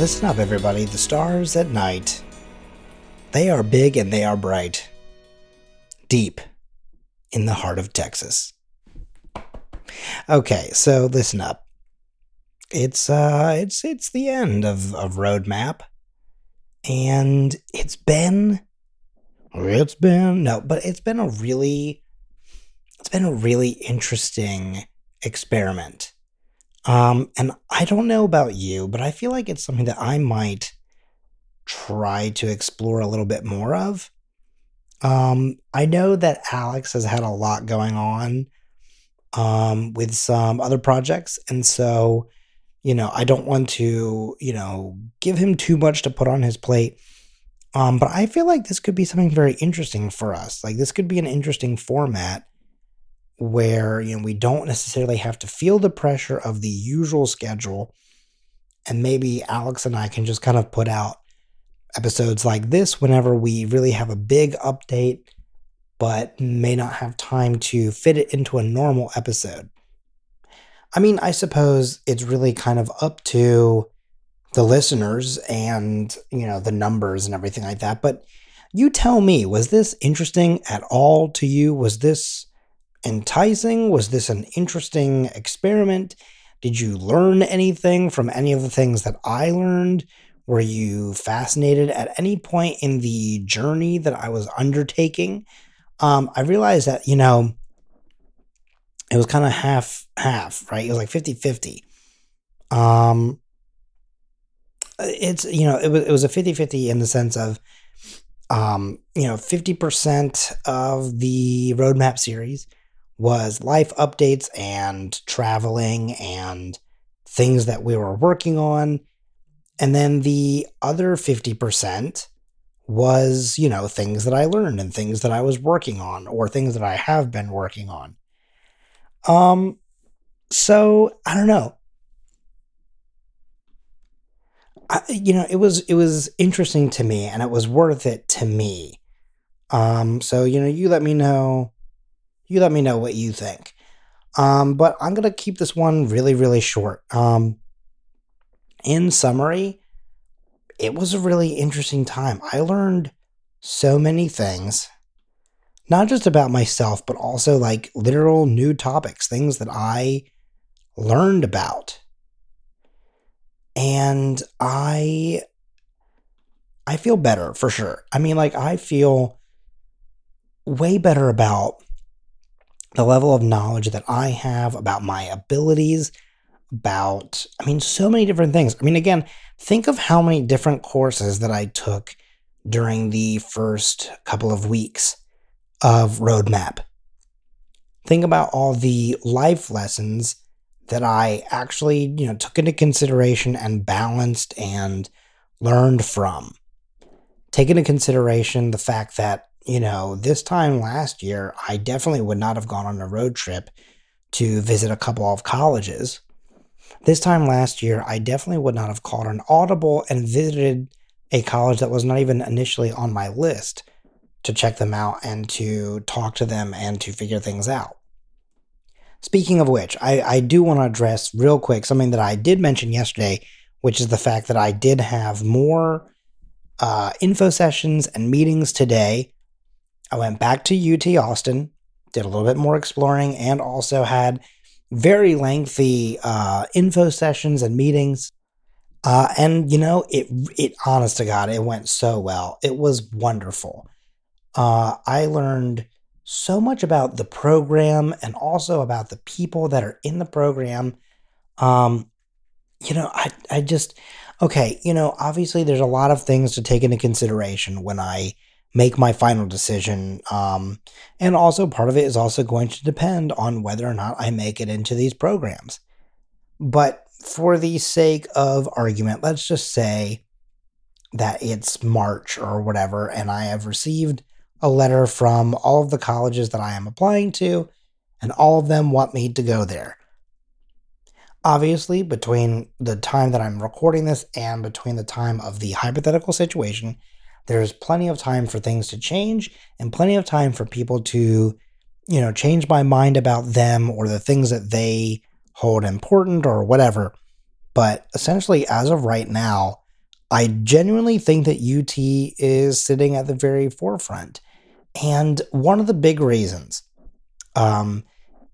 Listen up, everybody. The stars at night, they are big and they are bright. Deep in the heart of Texas. Okay, so listen up. It's uh it's it's the end of, of Roadmap. And it's been it's been no, but it's been a really it's been a really interesting experiment. Um, and I don't know about you, but I feel like it's something that I might try to explore a little bit more of. Um, I know that Alex has had a lot going on um, with some other projects, and so you know I don't want to you know give him too much to put on his plate. Um, but I feel like this could be something very interesting for us. Like this could be an interesting format where you know we don't necessarily have to feel the pressure of the usual schedule and maybe Alex and I can just kind of put out episodes like this whenever we really have a big update but may not have time to fit it into a normal episode. I mean, I suppose it's really kind of up to the listeners and, you know, the numbers and everything like that, but you tell me, was this interesting at all to you? Was this enticing? Was this an interesting experiment? Did you learn anything from any of the things that I learned? Were you fascinated at any point in the journey that I was undertaking? Um, I realized that, you know, it was kind of half half, right? It was like 50 50. Um, it's, you know, it was, it was a 50 50 in the sense of, um, you know, 50% of the roadmap series was life updates and traveling and things that we were working on. And then the other 50% was, you know, things that I learned and things that I was working on or things that I have been working on. Um so I don't know. I, you know, it was it was interesting to me and it was worth it to me. Um so you know, you let me know you let me know what you think. Um, but I'm going to keep this one really, really short. Um, in summary, it was a really interesting time. I learned so many things, not just about myself, but also like literal new topics, things that I learned about. And I I feel better for sure. I mean like I feel way better about the level of knowledge that I have about my abilities, about, I mean, so many different things. I mean, again, think of how many different courses that I took during the first couple of weeks of Roadmap. Think about all the life lessons that I actually, you know, took into consideration and balanced and learned from. Take into consideration the fact that you know, this time last year, I definitely would not have gone on a road trip to visit a couple of colleges. This time last year, I definitely would not have called an audible and visited a college that was not even initially on my list to check them out and to talk to them and to figure things out. Speaking of which, I, I do want to address real quick something that I did mention yesterday, which is the fact that I did have more uh, info sessions and meetings today I went back to UT Austin, did a little bit more exploring, and also had very lengthy uh, info sessions and meetings. Uh, and you know, it it honest to God, it went so well. It was wonderful. Uh, I learned so much about the program and also about the people that are in the program. Um, you know, I I just okay. You know, obviously, there's a lot of things to take into consideration when I make my final decision. Um, and also, part of it is also going to depend on whether or not I make it into these programs. But for the sake of argument, let's just say that it's March or whatever, and I have received a letter from all of the colleges that I am applying to, and all of them want me to go there. Obviously, between the time that I'm recording this and between the time of the hypothetical situation, there's plenty of time for things to change and plenty of time for people to, you know, change my mind about them or the things that they hold important or whatever. but essentially, as of right now, I genuinely think that UT is sitting at the very forefront. And one of the big reasons um,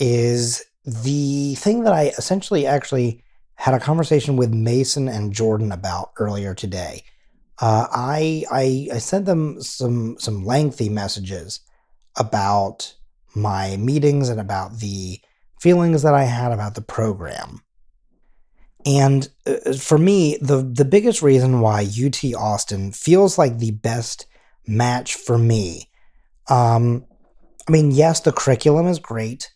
is the thing that I essentially actually had a conversation with Mason and Jordan about earlier today. Uh, I, I I sent them some some lengthy messages about my meetings and about the feelings that I had about the program. And uh, for me, the the biggest reason why UT Austin feels like the best match for me, um, I mean, yes, the curriculum is great,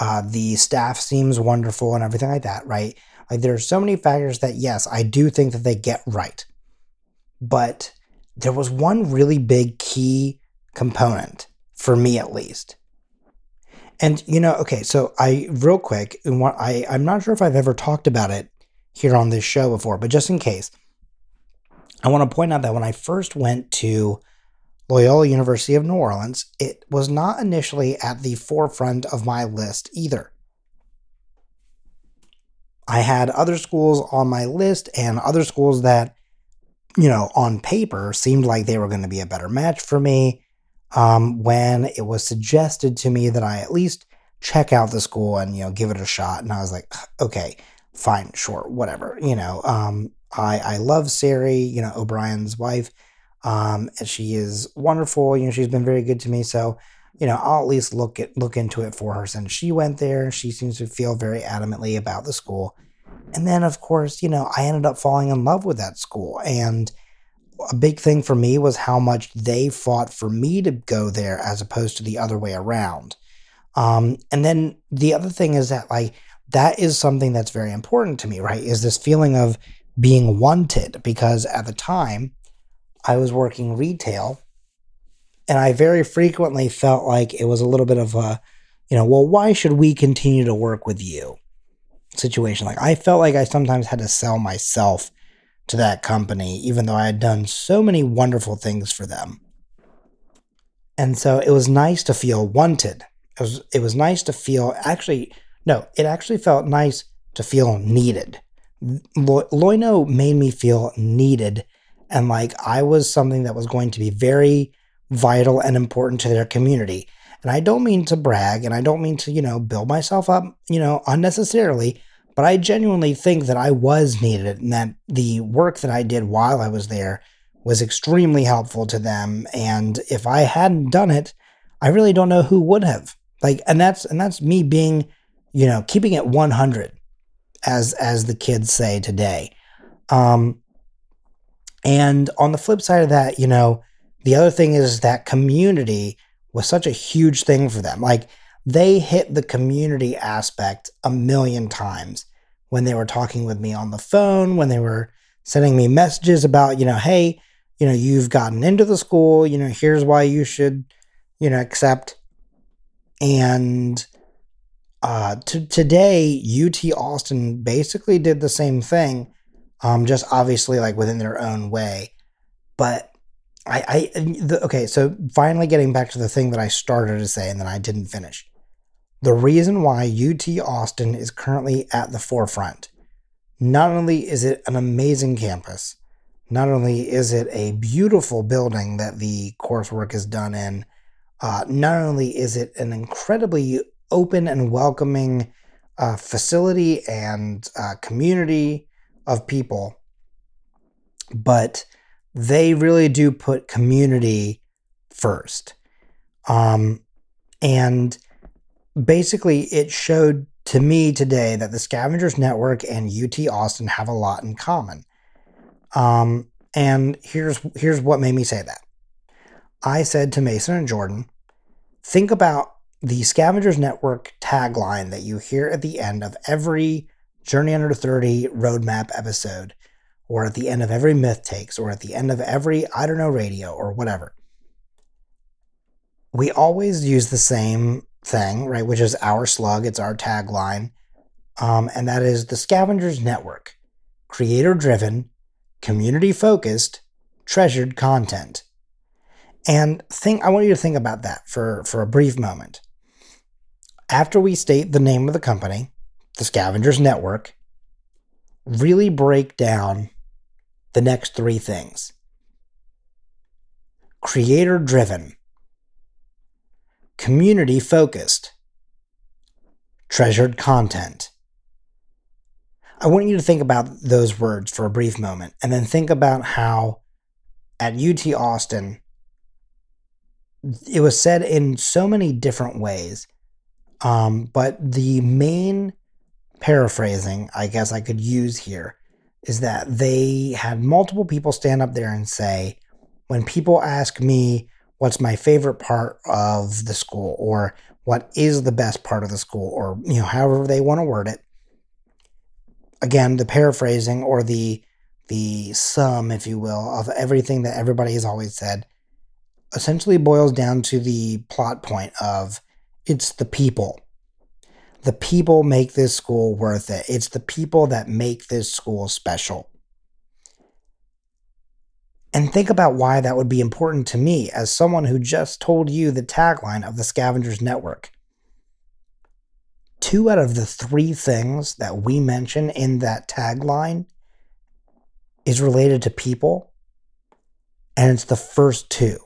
uh, the staff seems wonderful, and everything like that, right? Like there are so many factors that yes, I do think that they get right, but there was one really big key component for me, at least, and you know, okay, so I real quick, I I'm not sure if I've ever talked about it here on this show before, but just in case, I want to point out that when I first went to Loyola University of New Orleans, it was not initially at the forefront of my list either. I had other schools on my list and other schools that, you know, on paper seemed like they were going to be a better match for me um, when it was suggested to me that I at least check out the school and you know give it a shot. And I was like, okay, fine, sure, whatever. You know, um, I I love Sari, you know O'Brien's wife. Um, and she is wonderful. You know, she's been very good to me. So, you know, I'll at least look at look into it for her. Since she went there, she seems to feel very adamantly about the school. And then, of course, you know, I ended up falling in love with that school and a big thing for me was how much they fought for me to go there as opposed to the other way around. Um, and then the other thing is that, like, that is something that's very important to me, right? Is this feeling of being wanted because at the time I was working retail and I very frequently felt like it was a little bit of a, you know, well, why should we continue to work with you situation? Like, I felt like I sometimes had to sell myself to that company, even though I had done so many wonderful things for them. And so it was nice to feel wanted. It was it was nice to feel actually no, it actually felt nice to feel needed. Loyno made me feel needed and like I was something that was going to be very vital and important to their community. And I don't mean to brag and I don't mean to, you know, build myself up, you know, unnecessarily, but I genuinely think that I was needed and that the work that I did while I was there was extremely helpful to them. And if I hadn't done it, I really don't know who would have. Like, and that's and that's me being, you know, keeping it 100, as as the kids say today. Um, and on the flip side of that, you know, the other thing is that community was such a huge thing for them. Like they hit the community aspect a million times when they were talking with me on the phone, when they were sending me messages about, you know, hey, you know, you've gotten into the school, you know, here's why you should, you know, accept. And uh, to, today, UT Austin basically did the same thing, um, just obviously like within their own way. But I, I the, okay, so finally getting back to the thing that I started to say and then I didn't finish. The reason why UT Austin is currently at the forefront. Not only is it an amazing campus, not only is it a beautiful building that the coursework is done in, uh, not only is it an incredibly open and welcoming uh, facility and uh, community of people, but they really do put community first. Um, and basically, it showed to me today that the Scavengers Network and UT Austin have a lot in common. Um, and here's here's what made me say that. I said to Mason and Jordan, think about the Scavengers Network tagline that you hear at the end of every Journey Under 30 roadmap episode, or at the end of every Myth Takes, or at the end of every I don't know radio, or whatever. We always use the same thing, right? Which is our slug, it's our tagline. Um, and that is the Scavengers Network creator driven, community focused, treasured content. And think I want you to think about that for, for a brief moment. After we state the name of the company, the Scavengers Network, really break down the next three things creator driven, community focused, treasured content. I want you to think about those words for a brief moment and then think about how at UT Austin, it was said in so many different ways. Um, but the main paraphrasing, I guess I could use here, is that they had multiple people stand up there and say, when people ask me what's my favorite part of the school or what is the best part of the school or you know however they want to word it. Again the paraphrasing or the the sum if you will of everything that everybody has always said essentially boils down to the plot point of it's the people. The people make this school worth it. It's the people that make this school special and think about why that would be important to me as someone who just told you the tagline of the Scavengers Network. Two out of the three things that we mention in that tagline is related to people, and it's the first two.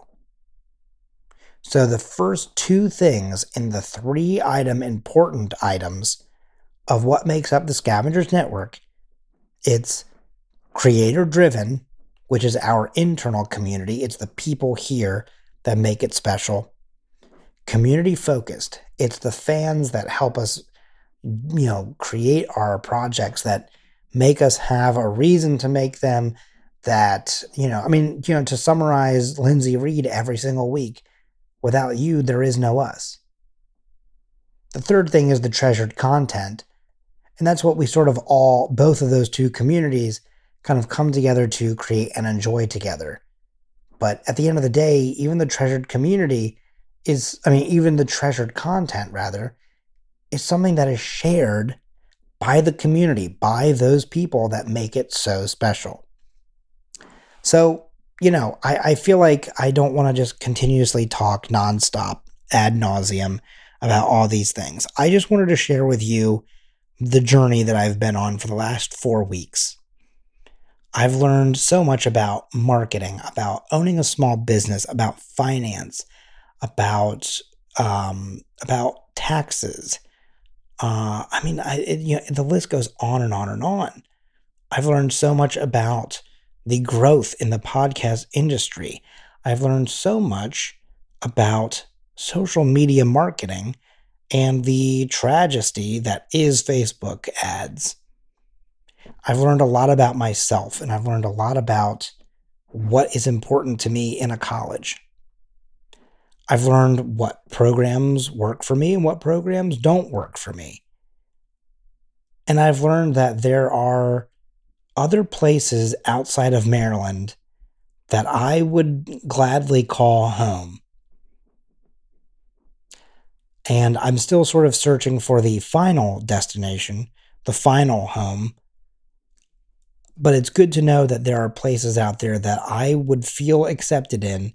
So, the first two things in the three item important items of what makes up the Scavengers Network it's creator driven which is our internal community. It's the people here that make it special. Community focused. It's the fans that help us, you know, create our projects that make us have a reason to make them. That, you know, I mean, you know, to summarize Lindsay Reed every single week, without you, there is no us. The third thing is the treasured content. And that's what we sort of all, both of those two communities, kind of come together to create and enjoy together. But at the end of the day, even the treasured community is, I mean, even the treasured content, rather, is something that is shared by the community, by those people that make it so special. So, you know, I, I feel like I don't want to just continuously talk nonstop ad nauseum about all these things. I just wanted to share with you the journey that I've been on for the last four weeks. I've learned so much about marketing, about owning a small business, about finance, about um, about taxes. Uh, I mean, I, it, you know, the list goes on and on and on. I've learned so much about the growth in the podcast industry. I've learned so much about social media marketing and the tragedy that is Facebook ads. I've learned a lot about myself and I've learned a lot about what is important to me in a college. I've learned what programs work for me and what programs don't work for me. And I've learned that there are other places outside of Maryland that I would gladly call home. And I'm still sort of searching for the final destination, the final home but it's good to know that there are places out there that I would feel accepted in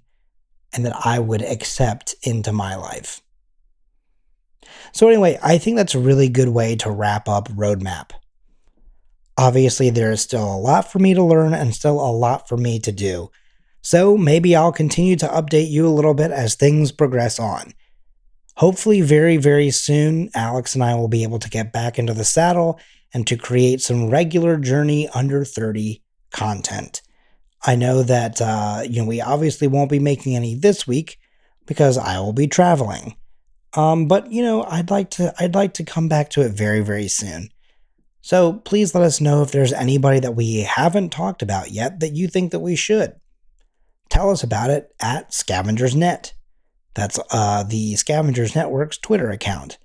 and that I would accept into my life. So, anyway, I think that's a really good way to wrap up Roadmap. Obviously, there is still a lot for me to learn and still a lot for me to do. So, maybe I'll continue to update you a little bit as things progress on. Hopefully, very, very soon, Alex and I will be able to get back into the saddle and to create some regular Journey Under 30 content. I know that uh, you know we obviously won't be making any this week because I will be traveling. Um, but you know, I'd like to I'd like to come back to it very very soon. So please let us know if there's anybody that we haven't talked about yet that you think that we should. Tell us about it at Scavengers Net. That's uh, the Scavengers Network's Twitter account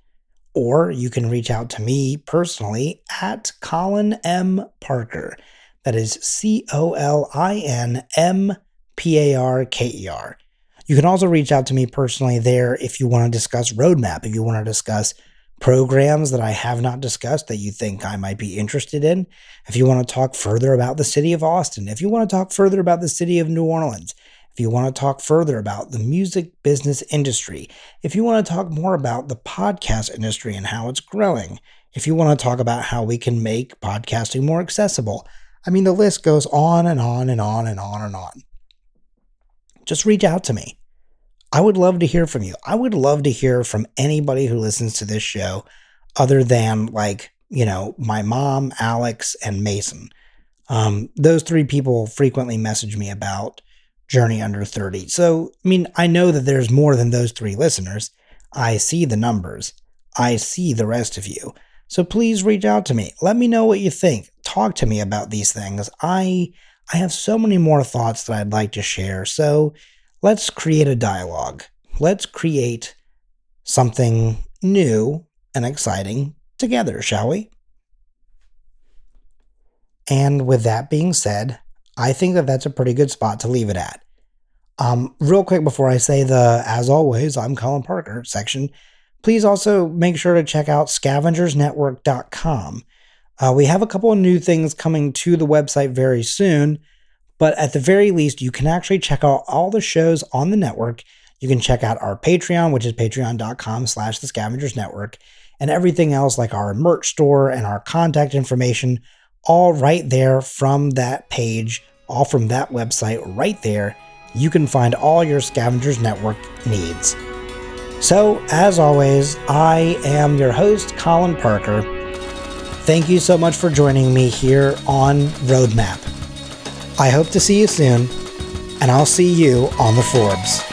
or you can reach out to me personally at Colin M. Parker. That is C O L I N M P A R K E R. You can also reach out to me personally there if you want to discuss roadmap, if you want to discuss programs that I have not discussed that you think I might be interested in, if you want to talk further about the city of Austin, if you want to talk further about the city of New Orleans, if you want to talk further about the music business industry, if you want to talk more about the podcast industry and how it's growing, if you want to talk about how we can make podcasting more accessible. I mean, the list goes on and on and on and on and on. Just reach out to me. I would love to hear from you. I would love to hear from anybody who listens to this show other than like, you know, my mom, Alex, and Mason. Um, those three people frequently message me about Journey Under 30. So, I mean, I know that there's more than those three listeners. I see the numbers. I see the rest of you. So please reach out to me. Let me know what you think. Talk to me about these things. I I have so many more thoughts that I'd like to share. So let's create a dialogue. Let's create something new and exciting together, shall we? And with that being said, I think that that's a pretty good spot to leave it at. Um, real quick before I say the as always, I'm Colin Parker section, please also make sure to check out scavengersnetwork.com. Uh, we have a couple of new things coming to the website very soon, but at the very least, you can actually check out all the shows on the network. You can check out our Patreon, which is patreon.com slash the scavengers network, and everything else like our merch store and our contact information, all right there from that page, all from that website right there you can find all your Scavengers Network needs. So, as always, I am your host, Colin Parker. Thank you so much for joining me here on Roadmap. I hope to see you soon, and I'll see you on the Forbes.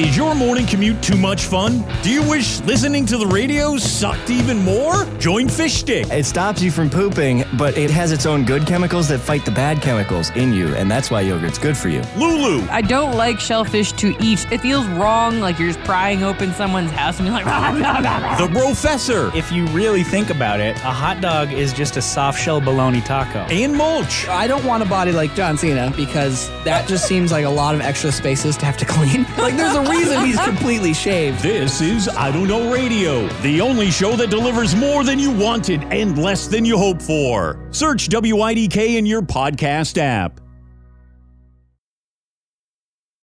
Is your morning commute too much fun? Do you wish listening to the radio sucked even more? Join Fish Stick. It stops you from pooping, but it has its own good chemicals that fight the bad chemicals in you, and that's why yogurt's good for you. Lulu. I don't like shellfish to eat. It feels wrong, like you're just prying open someone's house and you're like, the Professor. If you really think about it, a hot dog is just a soft shell bologna taco. And Mulch. I don't want a body like John Cena because that just seems like a lot of extra spaces to have to clean. like there's a reason he's completely shaved. This is I Don't Know Radio, the only show that delivers more than you wanted and less than you hoped for. Search WIDK in your podcast app.